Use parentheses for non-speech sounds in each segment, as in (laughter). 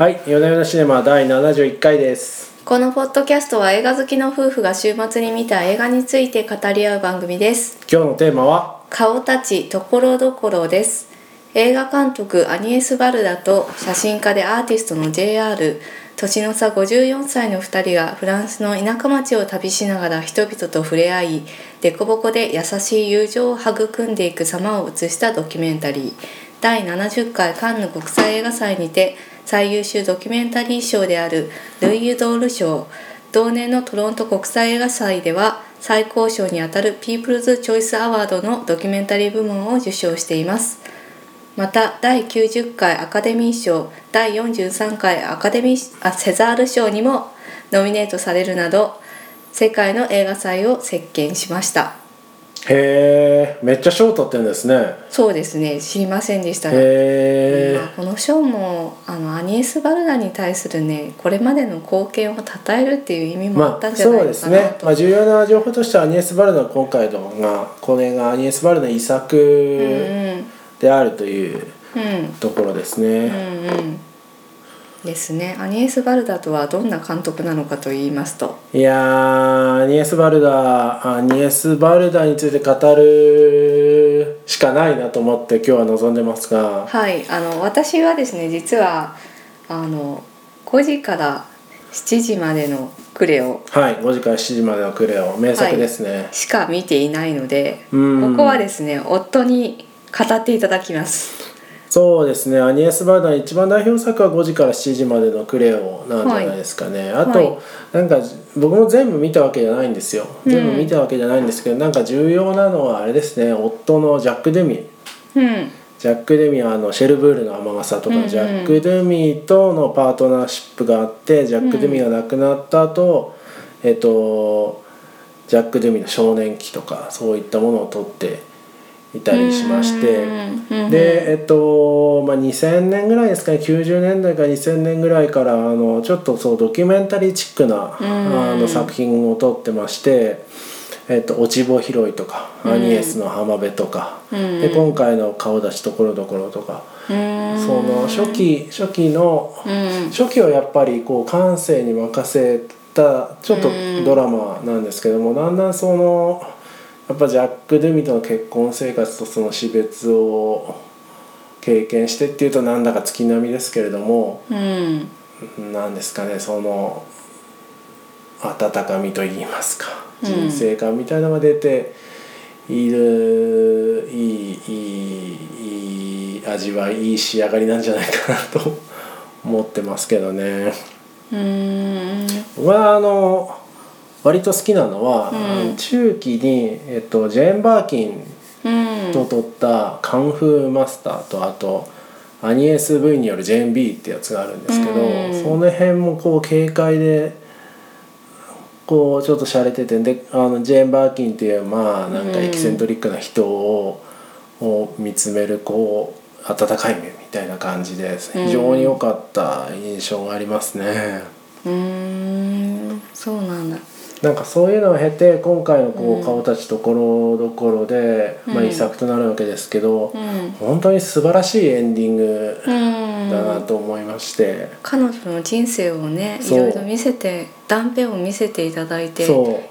はい、夜な夜なシネマ第71回です。このポッドキャストは映画好きの夫婦が週末に見た映画について語り合う番組です。今日のテーマは、顔たちところどころです。映画監督アニエス・バルダと写真家でアーティストの JR 年の差54歳の2人がフランスの田舎町を旅しながら人々と触れ合い凸凹で優しい友情を育んでいく様を映したドキュメンタリー。第70回カンヌ国際映画祭にて最優秀ドキュメンタリー賞であるルイユドール賞。同年のトロント国際映画祭では最高賞にあたるピープルズ・チョイス・アワードのドキュメンタリー部門を受賞しています。また第90回アカデミー賞第43回アカデミーあセザール賞にもノミネートされるなど世界の映画祭を席巻しました。へえ、めっちゃ賞取ってるんですね。そうですね知りませんでしたが、へまあこの賞もあのアニエス・バルダに対するねこれまでの貢献を称えるっていう意味え。もあまあ、ったんじゃないそうですのかなと、。ねまあ、重要な情報としてはアニエス・バルダの今回のが、これがアニエス・バルダの遺うん作であるといううんうんところですうんね。うんですね。アニエス・バルダとはどんな監督なのかと言いますと。いやー、アニエス・バルダ、アニエス・バルダについて語るしかないなと思って今日は臨んでますが、はいあの私はですね実はあの5時から7時までのクレを。はい、5時から7時までのクレオ、名作ですね。しか見ていないのでうん。ここはですね夫に語っていただきますそうですね。アニエス・バーダの一番代表作は5時から7時までのクレオなんじゃないですかね、あと、はいなんか僕も全部見たわけじゃないんですよ。うん。全部見たわけじゃないんですけど、なんか重要なのはあれですね。夫のジャック・デミうん。ジャック・デミはあのシェルブールの雨傘とかうんうんのジャック・デミとのパートナーシップがあってジャック・デミが亡くなった後、えっとジャック・デミの少年期とかそういったものを撮っていたりしまして。うんでえっとまあ、2000年ぐらいですかね。90年代から2000年ぐらいからあのちょっとそうドキュメンタリーチックなうん。あの作品を撮ってまして「えっと、落ち穂拾い」とか「うん。アニエスの浜辺」とか、うん。で今回の「顔出しところどころ」とか、うん。その初期初期のうん。初期はやっぱりこう感性に任せたちょっとうん。ドラマなんですけども、だんだんそのやっぱジャック・デミとの結婚生活とその死別を経験してっていうとなんだか月並みですけれどもうん。なんですかねその温かみといいますかうん。人生観みたいなのが出ているいいいいいい味わいいい仕上がりなんじゃないかなと思ってますけどね。うん。僕はあの割と好きなのは、うん。中期に、えっと、ジェーン・バーキンうん。と撮った「カンフーマスター」とあとアニエス・ V による「ジェーン・ビー」ってやつがあるんですけど、うん。その辺もこう軽快でこうちょっと洒落ててであのジェーン・バーキンっていうまあなんかエキセントリックな人を,、を見つめるこう温かい目みたいな感じでうん非常に良かった印象がありますね。うん。そうなんだなんかそういうのを経て今回のこうん。う顔たちところどころで、まあ、うん遺作となるわけですけど、うん。本当に素晴らしいエンディングうん。だなと思いまして、彼女の人生をねいろいろ見せて断片を見せていただいて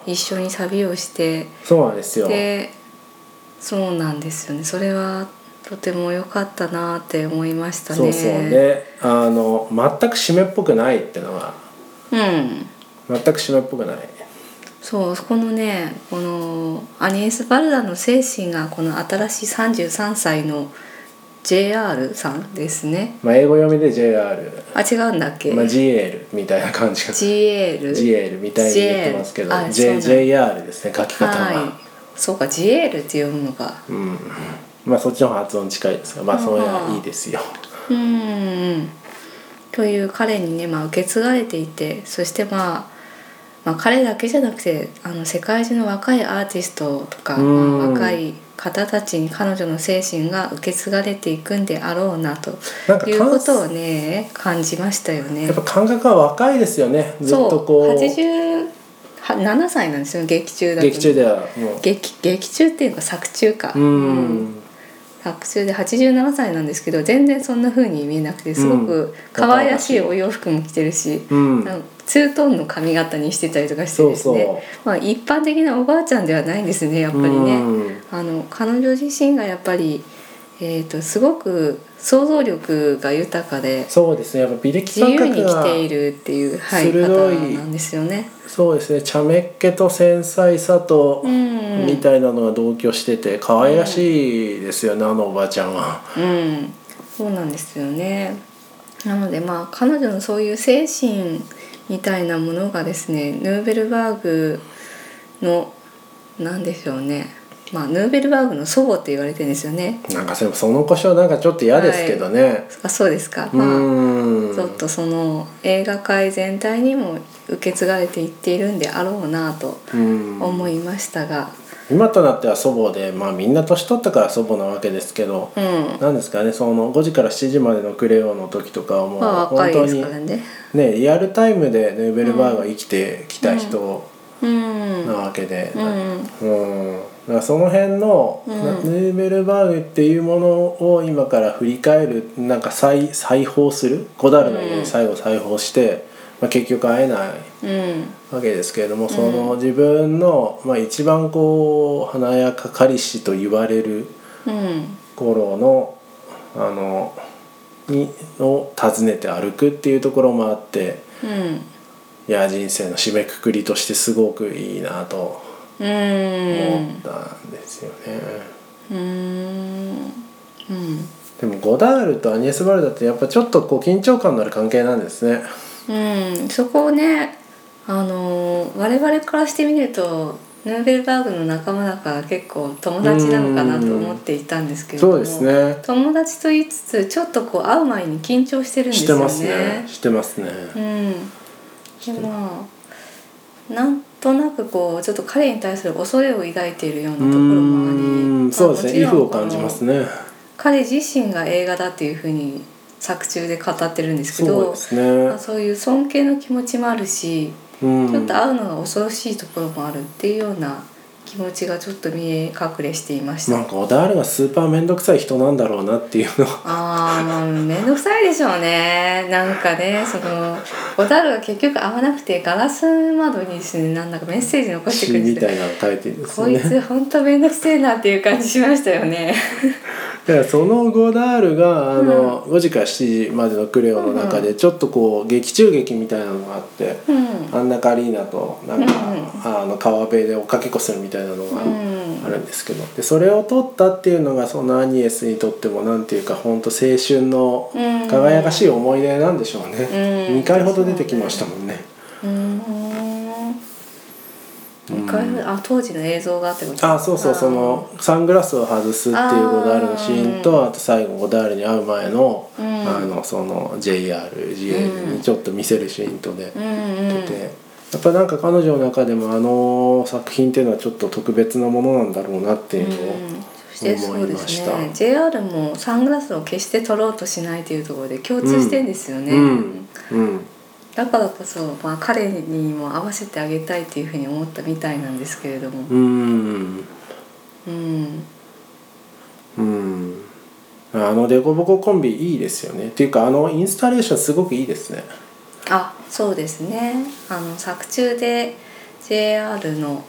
一緒に旅をして。そうなんですよ。でそうなんですよね。それはとても良かったなって思いましたね。そうそう。であの全く締めっぽくないっていうのがうん。全く締めっぽくないそうこのねこのアニエス・バルダの精神がこの新しい33歳の JR さんですね。まあ英語読みで JR、あ違うんだっけ、まあ、GL みたいな感じが GL GL みたいに言ってますけど J JR ですね書き方は、はい。そうか GL って読むのか。うん。まあそっちの方が発音近いですがまあそれはいいですよ。うん。という彼にね、まあ、受け継がれていてそしてまあまあ、彼だけじゃなくてあの世界中の若いアーティストとか、うん。まあ若い方たちに彼女の精神が受け継がれていくんであろうなということをね感じましたよね。やっ。ぱ感覚は若いですよね。ずっとこう。87歳なんですよ劇中だと。劇中ではもう。劇劇中っていうか作中か、うん、作中で87歳なんですけど全然そんな風に見えなくてすごく可愛らしいお洋服も着てるし、うん。ツートーンの髪型にしてたりとかしてですね。まあ、一般的なおばあちゃんではないんですねやっぱりね。うん。あの彼女自身がやっぱり、えー、とすごく想像力が豊かでそうですね。やっぱ美力自由に感覚が生きているっていう、はい、鋭方いなんですよね。そうですね。茶目っ気と繊細さと、うん、みたいなのが同居してて可愛らしいですよね、あのおばあちゃんは。うん、そうなんですよね。なのでまあ彼女のそういう精神みたいなものがですねヌーベルバーグのなんでしょうねまあヌーベルバーグの祖母って言われてるんですよね。なんかでもその故障なんかちょっと嫌ですけどね。あそうですか。うまあん。ちょっとその映画界全体にも受け継がれていっているんであろうなとうん思いましたが、今となっては祖母でまあみんな年取ったから祖母なわけですけど、うん、なんですかねその5時から7時までのクレヨンの時とかはもう本当にね。ねリアルタイムでヌーベルバーグが生きてきた人うん、なわけで、うん、うんだからその辺の、うん。ヌーベルバーグっていうものを今から振り返るなんか再再訪するゴダールの家に最後再訪して、まあ、結局会えないうん、わけですけれども、その自分の、まあ、一番こう華やか彼氏と言われるうん、頃のあのにを訪ねて歩くっていうところもあってうん、いや人生の締めくくりとしてすごくいいなとうん、思ったんですよね。うん、うん、でもゴダールとアニエス・バルダってやっぱちょっとこう緊張感のある関係なんですね。うん、そこをね、あのー我々からしてみるとヌーベルバーグの仲間だから結構友達なのかなと思っていたんですけれどもそうですね。友達と言いつつちょっとこう会う前に緊張してるんですよね。してますね。してますね。うん、でまあなんとなくこうちょっと彼に対する恐れを抱いているようなところもありうんそうですね。イまあを感じますね。彼自身が映画だっていうふうに作中で語ってるんですけどそうですまねあ、。そういう尊敬の気持ちもあるし、うん。ちょっと会うのが恐ろしいところもあるっていうような気持ちがちょっと見え隠れしていました。なんかゴダールがスーパー面倒くさい人なんだろうなっていうのは。ああまあ面倒くさいでしょうねなんかねそのゴダールが結局合わなくてガラス窓にですねなんだかメッセージ残してく詩るんですよみたいなの書いてるんですよこいね。つ本当面倒くせえなっていう感じしましたよね。だからそのゴダールがあの、5時から7時までのクレヨンの中でちょっとこう劇中劇みたいなのがあって、うん。アンナ・カリーナとなんか、うんあの川辺で追っかけっこするみたいなのがうん。あるんですけど。でそれを撮ったっていうのがそのアニエスにとってもなんていうか本当青春のうん。輝かしい思い出なんでしょうね、うん。2回ほど出てきましたもんね。うんあ当時の映像がってことあそうそうそのサングラスを外すっていうゴダールのシーンとあと最後ゴダールに会う前の,、うん。あのその JRGA にちょっと見せるシーンとでうん。うん出て、やっぱなんか彼女の中でもあの作品っていうのはちょっと特別なものなんだろうなっていうのを、してそうで思いますした。ね JR もサングラスを決して取ろうとしないというところで共通してんですよね、うん。うんだからこそ、まあ、彼にも合わせてあげたいっていうふうに思ったみたいなんですけれども。うん。うん。うん。あのデコボココンビいいですよね。っていうかあのインスタレーションすごくいいですね。あそうですね。あの作中で JR の、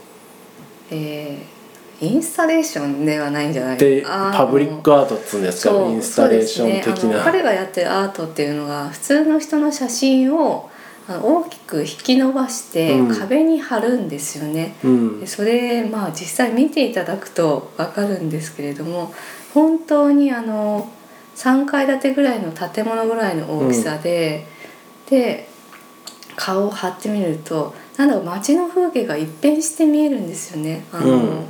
えーインスタレーションではないんじゃないでパブリックアートっつうんですか？インスタレーション的そうですね、彼がやってるアートっていうのが普通の人の写真を大きく引き伸ばしてうん壁に貼るんですよね。うんでそれまあ実際見ていただくと分かるんですけれども本当にあの3階建てぐらいの建物ぐらいの大きさで、で顔を張ってみるとなんだろう街の風景が一変して見えるんですよね。あの、うん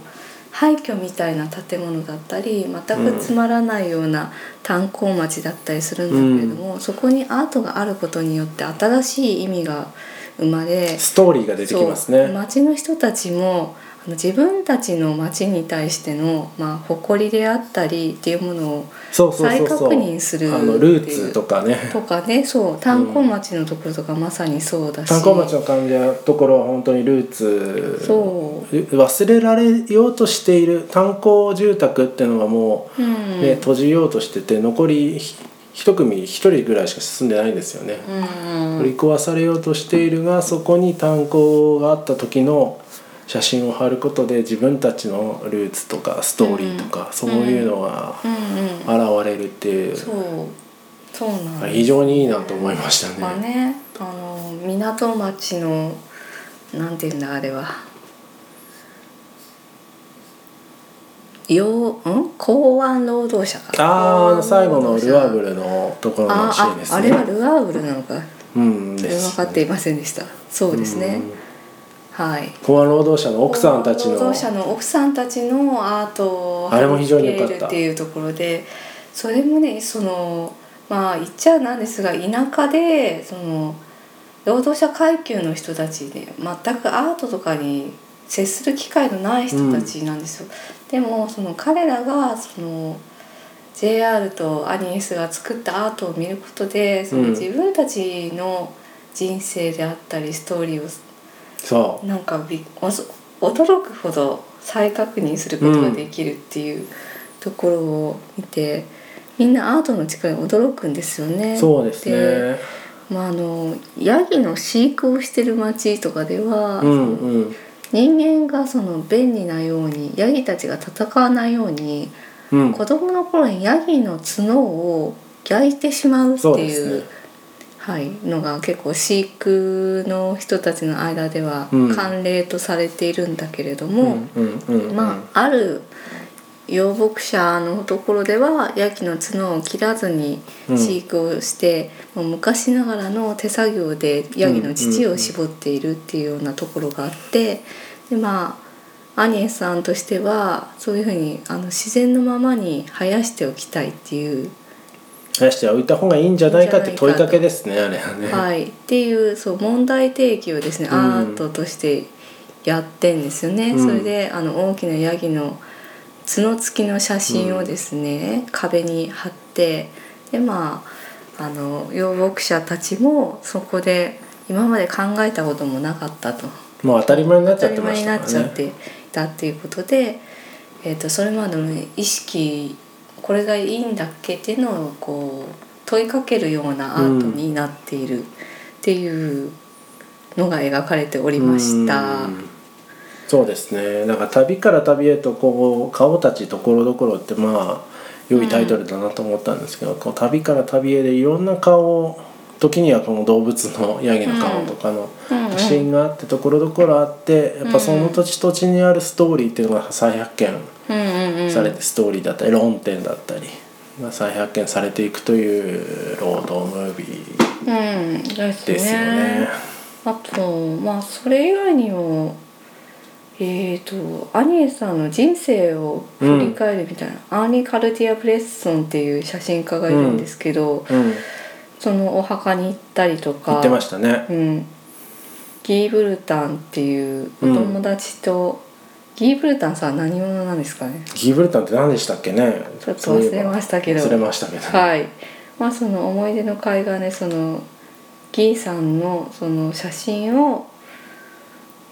廃墟みたいな建物だったり全くつまらないような炭鉱町だったりするんだけれども、そこにアートがあることによって新しい意味が生まれストーリーが出てきますね町の人たちも自分たちの町に対しての、まあ、誇りであったりっていうものを再確認するあのルーツとかね。とかね。そう。炭鉱町のところとかまさにそうだし、炭鉱町の感じのところは本当にルーツ。そう。忘れられようとしている。炭鉱住宅っていうのがもう、うん。ね閉じようとしてて残りひ一組一人ぐらいしか住んでないんですよね。うん。取り壊されようとしているがそこに炭鉱があった時の写真を貼ることで自分たちのルーツとかストーリーとか、そういうのがうん。うん現れるっていう、そう。そうなんです。非常にいいなと思いましたね。まあねあの港町のなんていうんだあれは。ようん？港湾労働者か。ああ最後のルアーブルルのところのシーンですね。あれはルアーブルなのか。うん分かっていませんでした。そうですね。うんはい。港湾労働者の奥さんたちの労働者の奥さんたちのアートをあれも非常に良かった。るっていうところでそれもねそのまあ言っちゃなんですが田舎でその労働者階級の人たちで全くアートとかに接する機会のない人たちなんですよ。でもその彼らがその JR とアニエスが作ったアートを見ることでそのうん。自分たちの人生であったりストーリーをそなんかび驚くほど再確認することができるっていうところを見て、みんなアートの力に驚くんですよね。うそうですね。まあ、あのヤギの飼育をしてる町とかでは、うんうん人間がその便利なようにヤギたちが戦わないようにうん子供の頃にヤギの角を焼いてしまうってそうでいうすねはい、のが結構飼育の人たちの間では慣例とされているんだけれども、まあある養牧者のところではヤギの角を切らずに飼育をして、もう昔ながらの手作業でヤギの乳を絞っているっていうようなところがあってでまあアニエさんとしてはそういうふうにあの自然のままに生やしておきたいっていう生やしておいた方がいいんじゃないかって問いかけですねあれはね。はい、っていうそう問題提起をですね、うんアートとしてやってんですよね。うんそれであの大きなヤギの角付きの写真をですね、壁に貼ってでまああの養牧者たちもそこで今まで考えたこともなかったともう当たり前になっち当ゃってまたり前になっ。ちゃっていたっていうことで、えー、とそれまでの意識これがいいんだっけっていうのをこう問いかけるようなアートになっているっていうのが描かれておりました。うん。そうですね。だから旅から旅へとこう顔たちところどころってまあ良いタイトルだなと思ったんですけど、こう旅から旅へでいろんな顔を時にはこの動物のヤギの顔とかのうんうん。写真があってところどころあってやっぱその土地土地にあるストーリーっていうのが再発見うんうんうんされてストーリーだったり論点だったりが再発見されていくという労働ムービーうんですね。ですよね。あとまあそれ以外にもえー、とアニエさんの人生を振り返るみたいな、アーニー・カルティア・ブレッソンっていう写真家がいるんですけど、うん、そのお墓に行ったりとか言ってましたね。うん、ギーブルタンっていうお友達と、ギーブルタンさんは何者なんですかね？ギブルタンって何でしたっけね？ちょっと忘れましたけど。忘れましたけど、はい。まあその思い出の海岸でそのギーさんのその写真を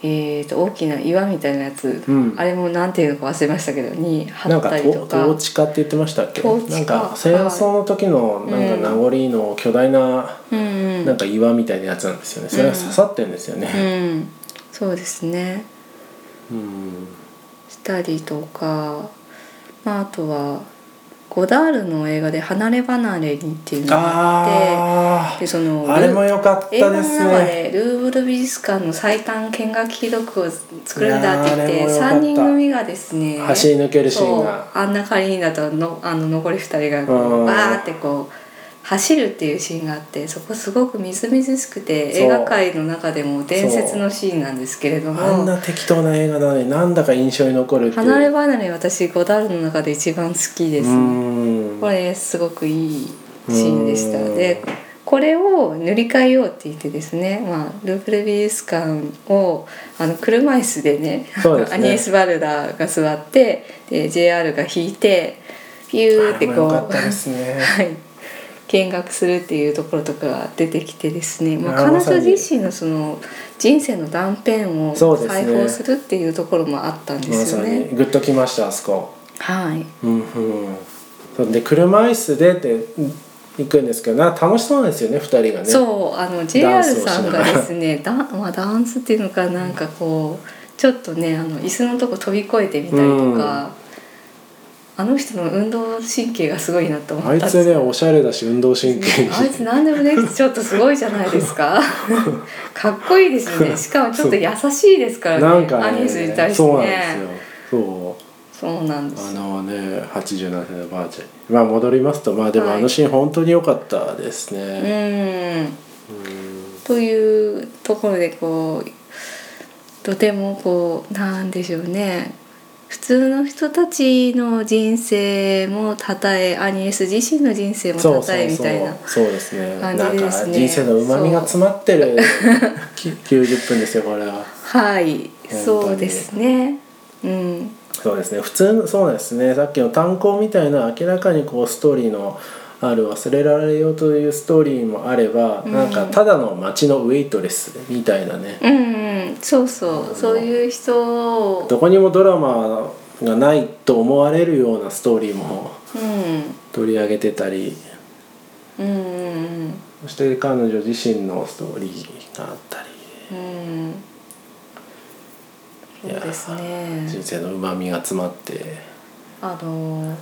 えー、と大きな岩みたいなやつ、うん。あれもなんていうのか忘れましたけどに貼なんかったりとか。統治家って言ってましたっけ？なんか戦争の時のなんか名残の巨大なうん。うん。なんか岩みたいなやつなんですよね。それが刺さってんですようねん。そうですね。うんしたりとか、まあ、あとはゴダールの映画で「離れ離れに」っていうのがあってあでそのああれも良かった映画のでルーブル美術館の最短見学記録を作るんだって言っていやーあれも良かった。3人組がですね走り抜けるシーンが。あんなカリーナとのあの残り2人がこうん。うバーってこう走るっていうシーンがあってそこすごくみずみずしくて映画界の中でも伝説のシーンなんですけれどあんもな適当な映画なのになんだか印象に残る離れ離れ私ゴダールの中で一番好きですうね。ん。これすごくいいシーンでした。うん。でこれを塗り替えようって言ってですね、まあ、ループレ美術館をあの車椅子でねね。アニエス・バルダが座ってで JR が引いてピューってこう、はい、見学するっていうところとかが出てきてですね、まあ、彼女自身のその人生の断片をそうでするっていうところもあったんでますよね。グッときましたあそこ。はい。うんうん。で車椅子でって行くんですけどな楽しそうなんですよね二人がね。そうあのダ JR さんがですねダン,、(laughs) まあ、ダンスっていうのかなんかこうちょっとねあの椅子のとこ飛び越えてみたりとか、あの人の運動神経がすごいなと思った。あいんですつねおしゃれだし運動神経。いいあいつ何でもできてちょっとすごいじゃないですか。(laughs) かっこいいですね。しかもちょっと優しいですからね。なんかねアニスに対してそうなんですねよ。そう。そうなんです。あのね87歳のばあちゃんに。まあ戻りますと。まあでもはい。あのシーン本当に良かったですうね、ん。というところでこうとてもこうなんでしょうね普通の人たちの人生もたたえアニエス自身の人生もたたえみたいなそうですね。感じですね。人生のうまみが詰まってる。き90分ですよこれは。はい。そうですね。うん。そうですね。普通のそうですね。さっきの炭鉱みたいな明らかにこうストーリーのある忘れられようというストーリーもあれば、うん。なんかただの街のウェイトレスみたいなね。うんうんそうそう。そういう人を。どこにもドラマがないと思われるようなストーリーもうん。取り上げてたり。うんうんそして彼女自身のストーリーがあったり。うん。そうですね。人生のうまみが詰まって。あの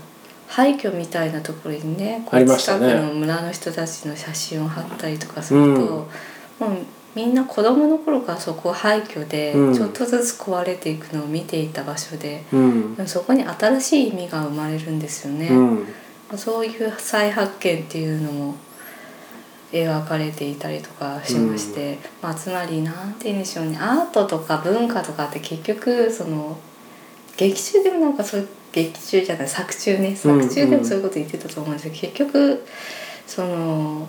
廃墟みたいなところにねこう近くの村の人たちの写真を貼ったりとかすると、うん。もうみんな子供の頃からそこ廃墟でうん。ちょっとずつ壊れていくのを見ていた場所で、うん。そこに新しい意味が生まれるんですよね。うん。そういう再発見っていうのも描かれていたりとかしまして、まあ、つまりなんて言うんでしょうね。アートとか文化とかって結局その劇中でもなんかそういう劇中じゃない作中ね。作中でもそういうこと言ってたと思うんですけど、結局その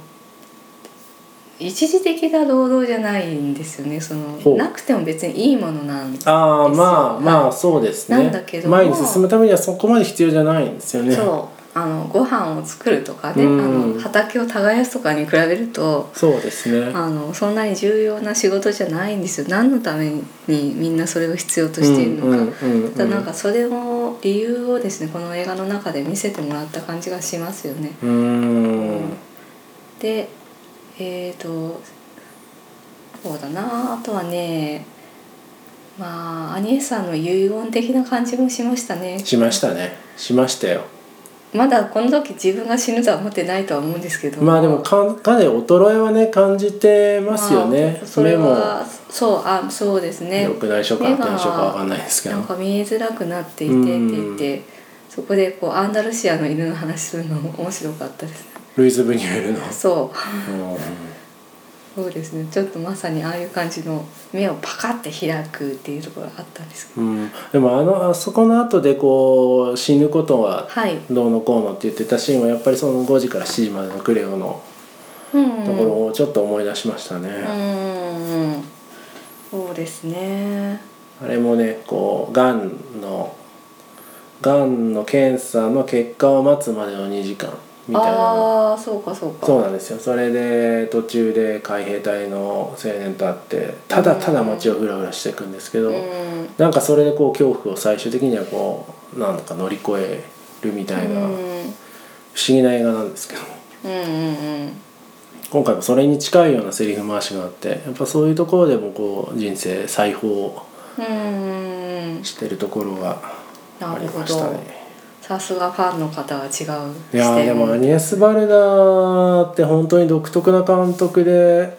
一時的な労働じゃないんですよね。そのなくても別にいいものなんああですよ。まあはいまあそうですね。なんだけども。前に進むためにはそこまで必要じゃないんですよね。そうあのご飯を作るとかね、うん。あの畑を耕すとかに比べるとそうですね。あのそんなに重要な仕事じゃないんですよ。何のためにみんなそれを必要としているのか、ただなんかそれの理由をですねこの映画の中で見せてもらった感じがしますよね。うーん。でえっ、とそうだな。あとはねまあアニエスさんの遺言的な感じもしましたね。しましたね。しましたよまだこの時自分が死ぬとは思ってないとは思うんですけど。まあでもかかなり衰えはね感じてますよね。まあ、それはそうあそうですね。緑内障か悪内障かわかんないですけど。なんか見えづらくなっていてって言ってそこでこうアンダルシアの犬の話するのも面白かったですね。ルイズ・ブニュエルの、そう。うんそうですね。ちょっとまさにああいう感じの目をパカッて開くっていうところがあったんですけど。うん、でもあのあそこの後でこう死ぬことははい。どうのこうのって言ってたシーンはやっぱりその5時から7時までのクレオのうんところをちょっと思い出しましたね、うんうんそうですね。あれもねこうがんのがんの検査の結果を待つまでの2時間みたいな。ああそうかそうかそうなんですよ。それで途中で海兵隊の青年と会ってただただ街をふらふらしていくんですけど、うん。なんかそれでこう恐怖を最終的にはこうなんとか乗り越えるみたいな不思議な映画なんですけど。うんうんうん。今回もそれに近いようなセリフ回しがあってやっぱそういうところでもこう人生裁縫してるところがありましたね。さすがファンの方は違う。いやーでもアニエス・バルダーって本当に独特な監督で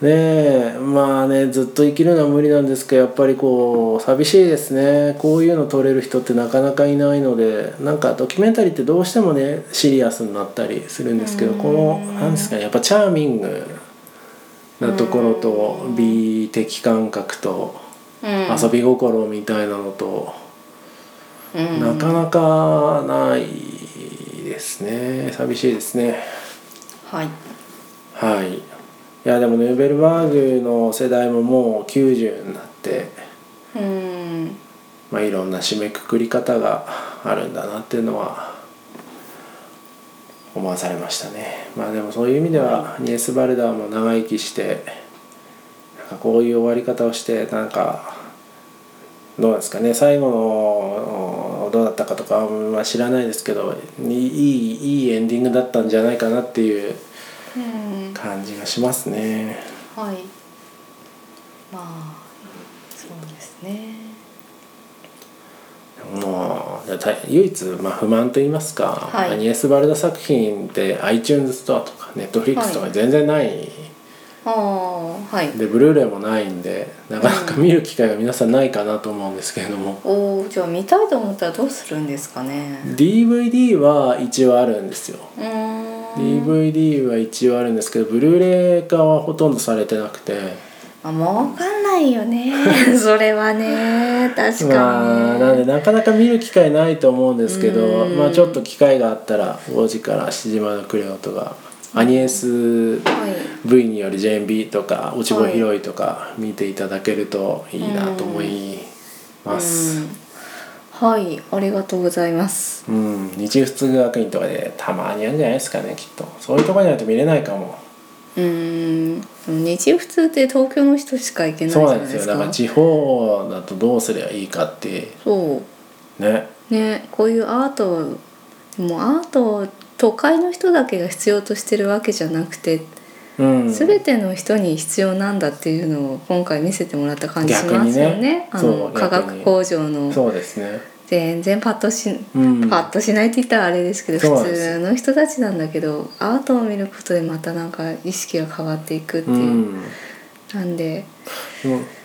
ねえまあねずっと生きるのは無理なんですけどやっぱりこう寂しいですね。こういうの撮れる人ってなかなかいないのでなんかドキュメンタリーってどうしてもねシリアスになったりするんですけどうん。このなんですかねやっぱチャーミングなところと美的感覚とうん。遊び心みたいなのと。うん。なかなかないですね。寂しいですね。はい。はい。いやでもヌーベルバーグの世代ももう90になって、うん。まあ、いろんな締めくくり方があるんだなっていうのは思わされましたね。まあでもそういう意味では、ニエス・バルダーも長生きしてなんかこういう終わり方をしてなんかどうですかね。最後のどうだったかとかは、まあ、知らないですけどいいいいエンディングだったんじゃないかなっていううん。感じがしますね。はい。まあそうですね。もうた唯一、まあ、不満と言いますか、はい。アニエス・バルダ作品って iTunes ストアとか Netflix とか全然ない、ああはい。でブルーレイもないんでなかなか見る機会が皆さんないかなと思うんですけれども、おおじゃあ見たいと思ったらどうするんですかね。DVD は一応あるんですよ。DVD は一応あるんですけどブルーレイ化はほとんどされてなくて。あもうかんないよね。(laughs) それはね。確かまあになんでなかなか見る機会ないと思うんですけどうん。まあちょっと機会があったら5時から7時までのクレオとかアニエスはい V による JMB とか落ち穂拾いとか見ていただけるといいなと思います。うん。はい。ありがとうございます。うん、日仏学院とかでたまにあるんじゃないですかねきっと。そういうところにないと見れないかも。うーん日普通って東京の人しか行けないじそうゃないですすかなんでよ。だから地方だとどうすればいいかって。そう。ね。ね。こういうアートもうアートを都会の人だけが必要としてるわけじゃなくて、うん。全ての人に必要なんだっていうのを今回見せてもらった感じしますよね。ね。あの化学工場の。そうですね。全然パッとし、うん。パッとしないって言ったらあれですけど普通の人たちなんだけどアートを見ることでまたなんか意識が変わっていくっていう。う、ん。なんで。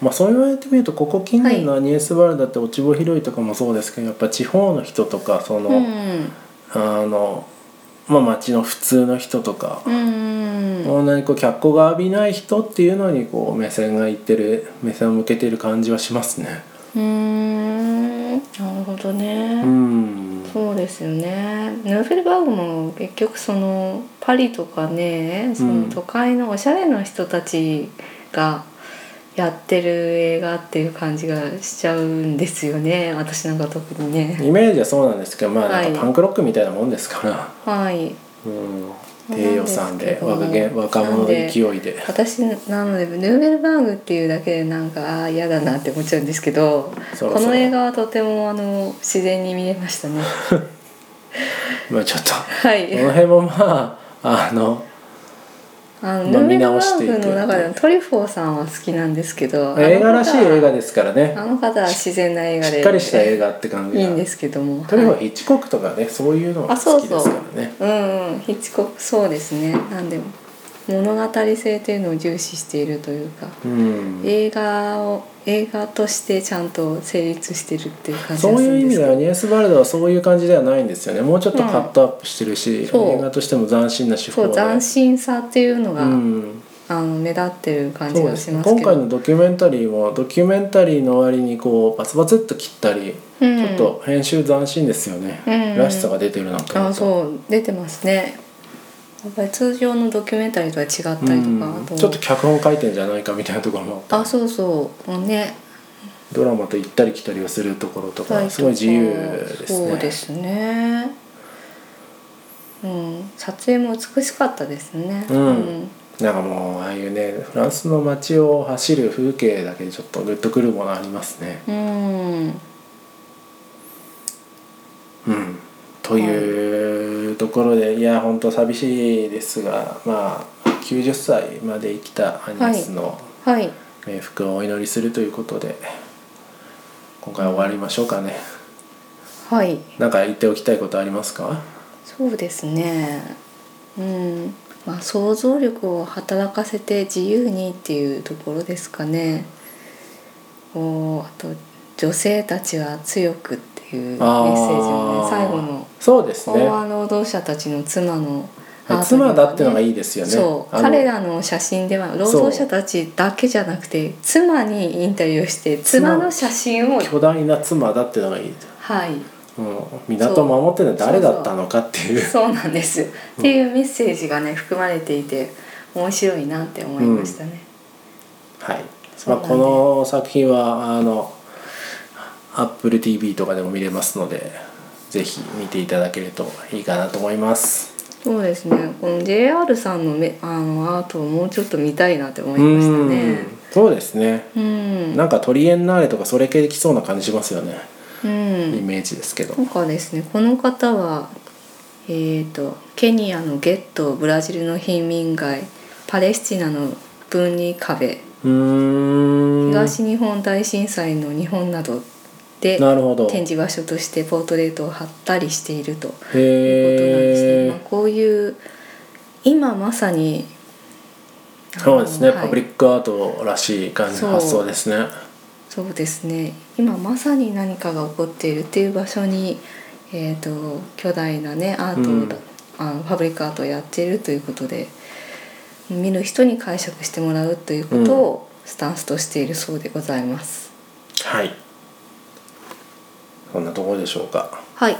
まあそう言われてみるとここ近年のアニエス・バルダって落ち穂拾いとかもそうですけどやっぱ地方の人とかその、うん。あのまあ町の普通の人とか、うんそんなにこう脚光が浴びない人っていうのにこう目線がいってる目線を向けている感じはしますね。うーん。なるほどね、うん。そうですよね。ヌーフェルバーグも結局そのパリとかねその都会のおしゃれな人たちがやってる映画っていう感じがしちゃうんですよね。私なんか特にね。イメージはそうなんですけどまあなんはいかパンクロックみたいなもんですから、はい。うん、低予算で若若者の勢いで。私なのでヌーベルバーグっていうだけでなんかああ嫌だなって思っちゃうんですけどこの映画はとてもあの自然に見えましたね。(laughs) まあちょっと。はい。この辺もまああのあのまあ見直していく。の中でもトリフォーさんは好きなんですけど映画らしい映画でですからね。あの方は自然な映画で。しっかりした映画って感じがいいんで。すけどもとにかくはいヒッチコックとかねそういうのがあそうそう好きですからね。うんう。んヒッチコックそうですね。なんで物語性というのを重視しているというかうん。映画を映画としてちゃんと成立してるっていう感じがそういう意味ではニエス・バルダはそういう感じではないんですよね。もうちょっとカットアップしてるし、そう。映画としても斬新な手法で。そう斬新さっていうのが、うん、あの目立ってる感じがしますけど。今回のドキュメンタリーもドキュメンタリーの割にこうバツバツっと切ったり、うん。ちょっと編集斬新ですよね、うん。らしさが出てるなと思あそう。出てますねやっぱり通常のドキュメンタリーとは違ったりとか、うん。ちょっと脚本書いてんじゃないかみたいなところもあそうそうもう。ね。ドラマと行ったり来たりをするところとかすごい自由ですね。そうですね。うん。撮影も美しかったですね。うん。なんかもうああいうねフランスの街を走る風景だけでちょっとグッとくるものありますね。うん。うん、というところでいや本当寂しいですがまあ90歳まで生きたアニエスのはい。冥福をお祈りするということで今回は終わりましょうかね。はい。なんか言っておきたいことありますか？そうですね。うん。まあ想像力を働かせて自由にっていうところですかね。こうあと女性たちは強くっていうメッセージをね最後のそうですね。港湾労働者たちの妻の妻だってのがいいですよね。そう彼らの写真では労働者たちだけじゃなくて妻にインタビューして妻の写真を巨大な妻だってのがいい。はい。うん、港を守ってるのは誰だったのかっていう。そう。なんです、っていうメッセージがね含まれていて面白いなって思いましたね。はい。まあ、この作品はあの AppleTV とかでも見れますのでぜひ見ていただけるといいかなと思いますそうですね。この JR さんのめあのアートをもうちょっと見たいなって思いましたねうん。そうですねうん。なんかトリエンナーレとかそれ系できそうな感じしますよね、うんイ。メージですけどなんかですねこの方はえー、とケニアのゲットブラジルの貧民街パレスチナの分離壁東日本大震災の日本などで展示場所としてポートレートを貼ったりしているということなんですね。まあ、こういう今まさにそうですね、はい。パブリックアートらしい感じの発想ですね。そうですね。今まさに何かが起こっているっていう場所に、えー、と巨大なねアートを、うん。あのパブリックアートをやっているということで見る人に解釈してもらうということをスタンスとしているそうでございます。はいそんなところでしょうか。はい。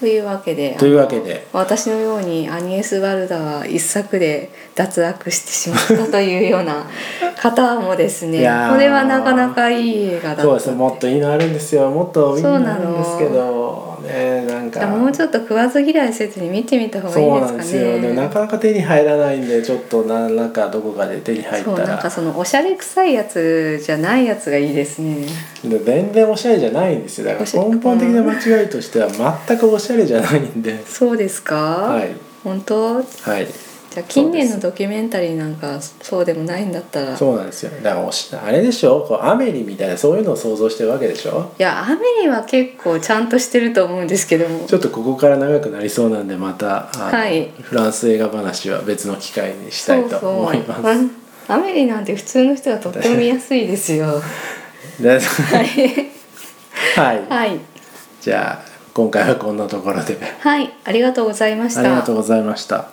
というわけでというわけで。私のようにアニエス・バルダは一作で脱落してしまったというような (laughs) 方もですねこれはなかなかいい映画だったそうです。ねもっといいのあるんですよ。もっといいのあるんですけど。ねか。もうちょっと食わず嫌いせずに見てみた方がいいですかなんですよ。でもねなかなか手に入らないんでちょっと何らかどこかで手に入ったそうなんらかそのおしゃれ臭いやつじゃないやつがいいですね。で全然おしゃれじゃないんですよ。だから根本的な間違いとしては全くおしゃれじゃないんで。そうですか、はい。本当？はいじゃあ近年のドキュメンタリーなんかそうでもないんだったら。そうなんですよ。だからあれでしょ？こうアメリみたいなそういうのを想像してるわけでしょ？いやアメリは結構ちゃんとしてると思うんですけども。ちょっとここから長くなりそうなんでまたはい。フランス映画話は別の機会にしたいと思います。うんアメリなんて普通の人はとっても見やすいですよ。(laughs) (laughs) はい、はい。じゃあ今回はこんなところで。はい。ありがとうございました。ありがとうございました。